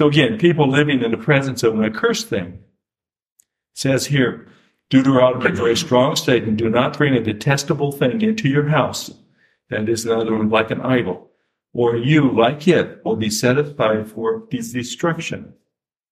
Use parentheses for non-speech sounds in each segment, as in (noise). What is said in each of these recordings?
So again, people living in the presence of an accursed thing. It says here, Deuteronomy, a very strong statement, do not bring a detestable thing into your house. That is another one like an idol. Or you, like it, will be set aside for destruction.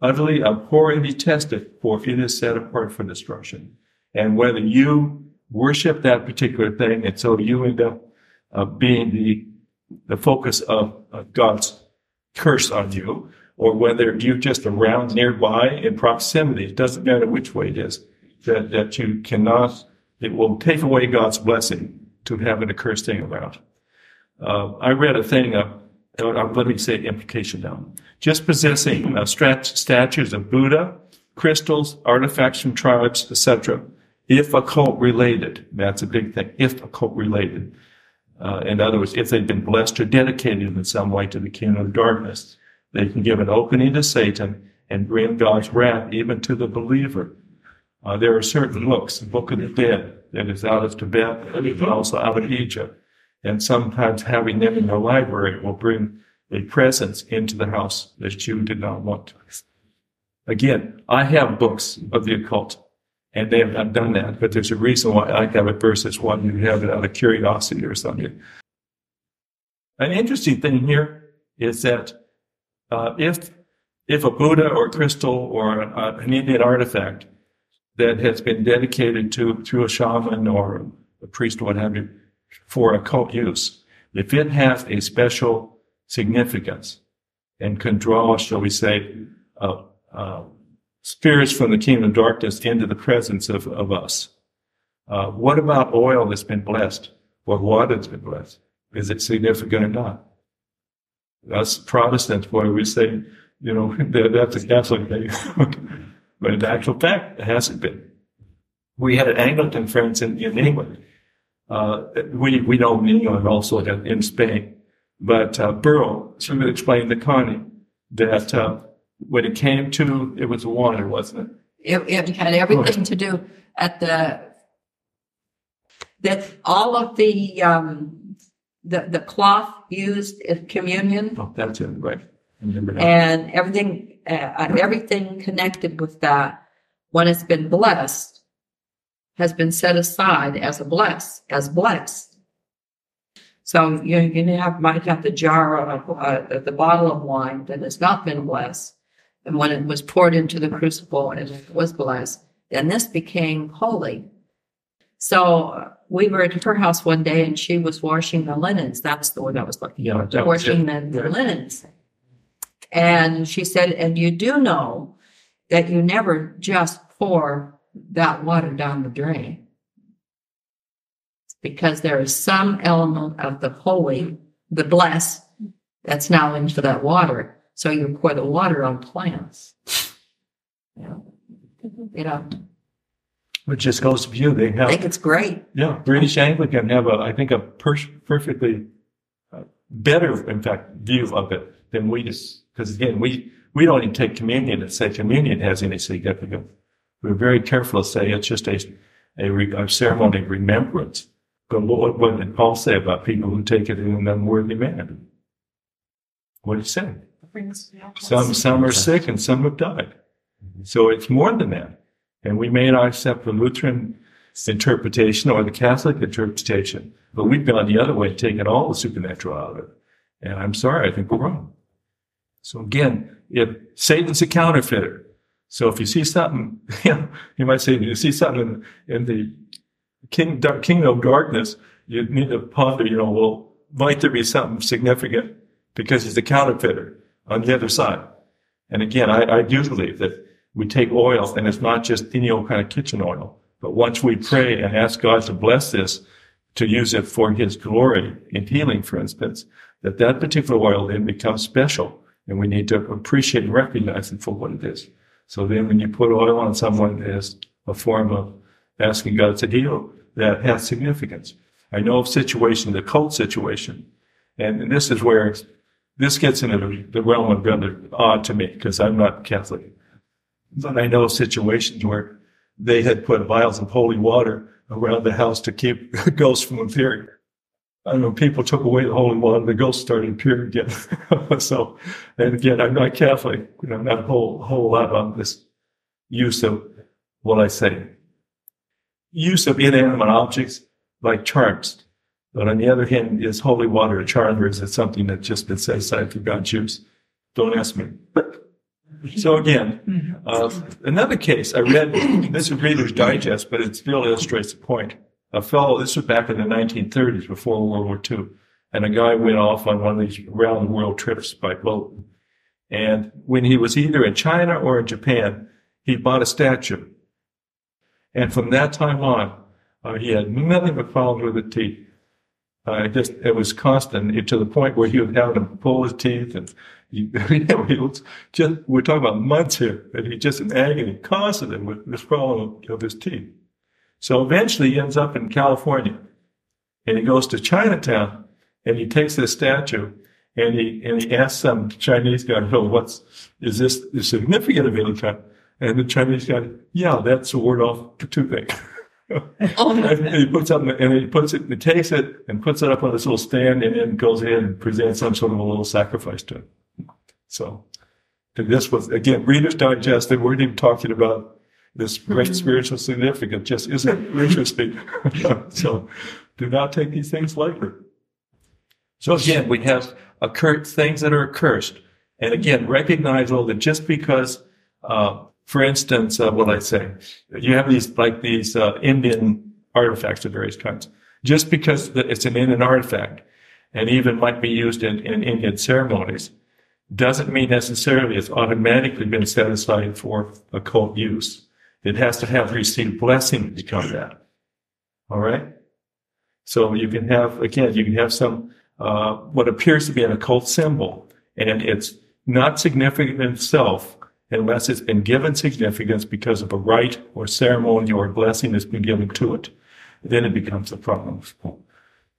Utterly abhor and detest it, for it is set apart for destruction. And whether you worship that particular thing, and so you end up uh, being the, the focus of, of God's curse on you, or whether you're just around nearby in proximity, it doesn't matter which way it is, that, that you cannot, it will take away God's blessing to have an accursed thing around. Uh, I read a thing, uh, uh, let me say implication now. Just possessing uh, statues of Buddha, crystals, artifacts from tribes, etc., if occult related, that's a big thing, if occult related. Uh, in other words, if they've been blessed or dedicated in some way to the kingdom of darkness, they can give an opening to Satan and bring God's wrath even to the believer. Uh, there are certain books, the Book of the Dead, that is out of Tibet, but also out of Egypt. And sometimes having them in the library will bring a presence into the house that you did not want. Again, I have books of the occult, and they have not done that, but there's a reason why I have it versus one you have it out of curiosity or something. An interesting thing here is that uh, if if a Buddha or crystal or a, an Indian artifact that has been dedicated to through a shaman or a priest what have you for occult use, if it has a special significance and can draw, shall we say, uh, uh, spirits from the kingdom of darkness into the presence of, of us. Uh, what about oil that's been blessed or water that's been blessed? Is it significant or not? Us Protestants, boy, we say, you know, (laughs) that's a Catholic thing. (laughs) but in actual fact, it hasn't been. We had an Anglican friends in, in England. Uh, we, we know in England also in Spain. But uh, Burl, she would explain to Connie that uh, when it came to, it was water, wasn't it? It, it had everything to do at the, that all of the, um, the, the cloth used in communion. Oh, that's it, right. And everything, uh, everything connected with that, when it's been blessed, has been set aside as a bless, as blessed. So you, you have, might have the jar of, uh, the bottle of wine that has not been blessed. And when it was poured into the crucible and it was blessed, then this became holy. So we were at her house one day and she was washing the linens. That's the word I was looking Yeah, for. Washing the, the linens. And she said, and you do know that you never just pour that water down the drain. Because there is some element of the holy, the blessed, that's now into that water. So you pour the water on plants. Yeah. You know, It just goes to you. They have. I think it's great. yeah, British Anglican have a, I think, a per- perfectly uh, better, in fact, view of it than we just, because again, we, we don't even take communion and say communion has any significance. We're very careful to say it's just a, a, re- a ceremony of remembrance. But what, what did Paul say about people who take it in an unworthy manner? What did he say? Some, some are sick and some have died. So it's more than that. And we may not accept the Lutheran interpretation or the Catholic interpretation, but we've gone the other way, taken all the supernatural out of it. And I'm sorry, I think we're wrong. So again, if Satan's a counterfeiter, so if you see something, (laughs) you, know, you might say, you see something in, in the king, dark, kingdom of darkness, you need to ponder, you know, well, might there be something significant because he's a counterfeiter on the other side? And again, I, I do believe that we take oil and it's not just any old kind of kitchen oil, but once we pray and ask God to bless this, to use it for his glory in healing, for instance, that that particular oil then becomes special and we need to appreciate and recognize it for what it is. So then when you put oil on someone as a form of asking God to heal, that has significance. I know of situation, the cult situation, and this is where this gets into the, the realm of rather odd to me because I'm not Catholic. But I know situations where they had put vials of holy water around the house to keep (laughs) ghosts from appearing. I know, people took away the holy water, the ghost started appearing again. (laughs) so, and again, I'm not Catholic, you know, not a whole, whole lot on this use of what I say. Use of inanimate objects like charms. But on the other hand, is holy water a charm or is it something that's just been set aside for God's use? Don't ask me. So again, uh, another case I read, this is Reader's Digest, but it still illustrates the point. A fellow, this was back in the 1930s before World War II, and a guy went off on one of these round the world trips by boat. And when he was either in China or in Japan, he bought a statue. And from that time on, uh, he had nothing but problems with the teeth. Uh, it just it was constant it, to the point where he would have to pull his teeth, and (laughs) you know, he was just we're talking about months here, and he's just in agony constantly with this problem of his teeth. So eventually, he ends up in California, and he goes to Chinatown, and he takes this statue, and he and he asks some Chinese guy, "Oh, what's is this significant of any kind?" And the Chinese guy, "Yeah, that's a word off toothache." (laughs) Oh, and he puts up and he puts it, he takes it and puts it up on this little stand and then goes in and presents some sort of a little sacrifice to it. So and this was again Reader's Digest. They weren't even talking about this great (laughs) spiritual significance. Just isn't interesting. (laughs) (laughs) so do not take these things lightly. So again, we have occurred things that are accursed, and again recognize all that just because uh, for instance, uh, what I say, you have these like these uh, Indian artifacts of various kinds. Just because it's an Indian artifact, and even might be used in, in Indian ceremonies, doesn't mean necessarily it's automatically been set aside for occult use. It has to have received blessing to become that. All right. So you can have again, you can have some uh, what appears to be an occult symbol, and it's not significant in itself unless it's been given significance because of a rite or ceremony or blessing that's been given to it. Then it becomes a problem.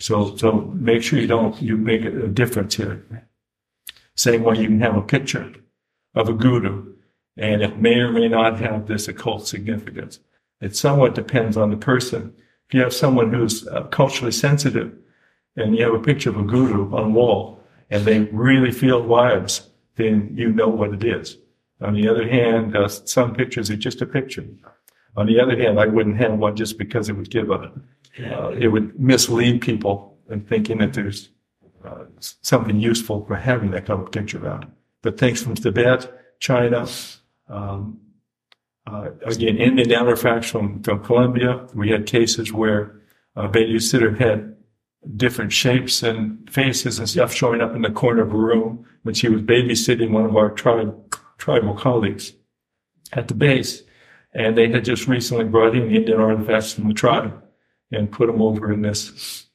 So, so make sure you don't, you make a difference here. Same way you can have a picture of a guru and it may or may not have this occult significance. It somewhat depends on the person. If you have someone who's uh, culturally sensitive and you have a picture of a guru on a wall and they really feel vibes, then you know what it is. On the other hand, uh, some pictures are just a picture. On the other hand, I wouldn't have one just because it would give a, uh, it would mislead people in thinking that there's uh, something useful for having that kind of picture out. But things from Tibet, China, um, uh, again, Indian artifacts from, from Colombia. We had cases where a babysitter had different shapes and faces and stuff showing up in the corner of a room when she was babysitting one of our tribe tribal colleagues at the base. And they had just recently brought in Indian artifacts from the tribe and put them over in this,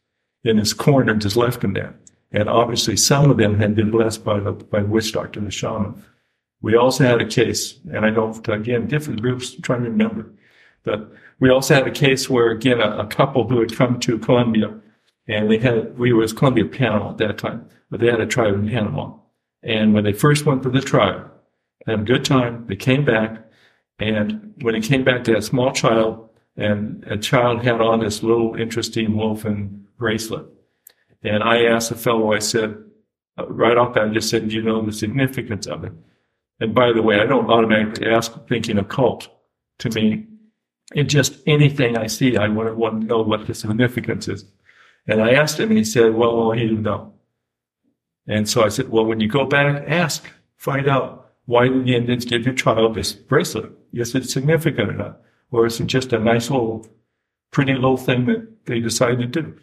in this corner and just left them there. And obviously some of them had been blessed by the, by the witch doctor, the shaman. We also had a case, and I know, again, different groups, I'm trying to remember, but we also had a case where, again, a, a couple who had come to Colombia and they had, we was Colombia, Panama at that time, but they had a tribe in Panama. And when they first went to the tribe, they had a good time. They came back, and when they came back, they had a small child, and a child had on this little interesting wolfen bracelet. And I asked the fellow, I said, uh, right off that, I just said, do you know the significance of it? And by the way, I don't automatically ask thinking occult. To me, in just anything I see, I want to, know what the significance is. And I asked him, and he said, well, he didn't know. And so I said, well, when you go back, ask, find out why did the Indians give your child this bracelet? Is it significant enough? Or is it just a nice little, pretty little thing that they decided to do?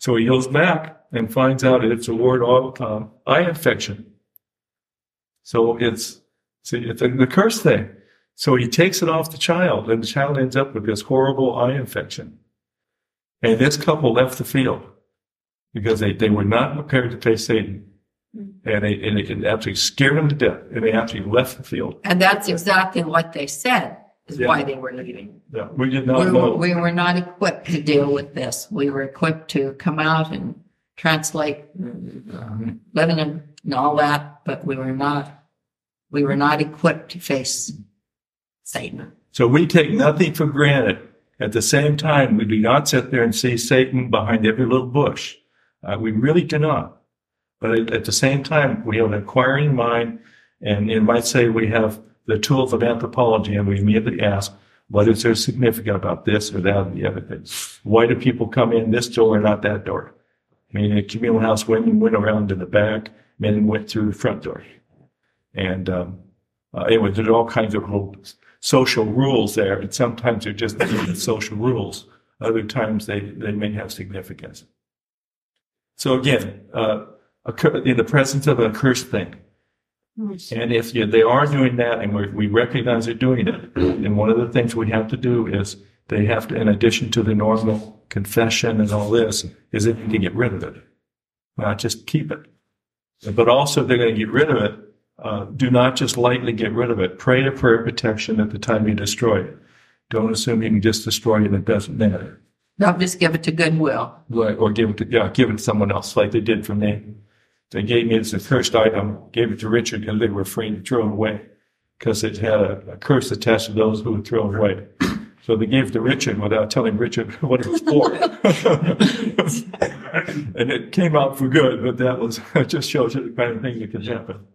So he goes back and finds out it's a ward um, eye infection. So it's, see, it's a, the curse thing. So he takes it off the child and the child ends up with this horrible eye infection. And this couple left the field because they, they were not prepared to face Satan. And they, and it absolutely scared them to death. And they actually left the field. And that's exactly what they said is Yeah. why they were leaving. Yeah, we did not We were, know. we were not equipped to deal with this. We were equipped to come out and translate um, Lebanon and all that, but we were not, we were not equipped to face Satan. So we take nothing for granted. At the same time, we do not sit there and see Satan behind every little bush. Uh, we really do not. But at, at the same time, we have an inquiring mind, and it might say we have the tools of anthropology, and we immediately ask, what is there significant about this or that or the other thing? Why do people come in this door and not that door? I mean, a communal house, women went around in the back, men went through the front door. And um, uh, anyway, there's all kinds of rules, social rules there, and sometimes they're just social rules. Other times they, they may have significance. So again, uh, in the presence of a cursed thing, and if you, they are doing that and we we recognize they're doing it, then one of the things we have to do is they have to, in addition to the normal confession and all this, is they need to get rid of it. Not just keep it. But also, if they're going to get rid of it. Uh, do not just lightly get rid of it. Pray a prayer of protection at the time you destroy it. Don't assume you can just destroy it and it doesn't matter. Don't just give it to Goodwill. Like, or give it to, yeah, give it to someone else like they did for me. They gave me as a cursed item, gave it to Richard, and they were afraid to throw it away because it had a, a curse attached to those who would throw it away. So they gave it to Richard without telling Richard (laughs) what it was for. (laughs) and it came out for good, but that was, (laughs) just shows you the kind of thing that can happen.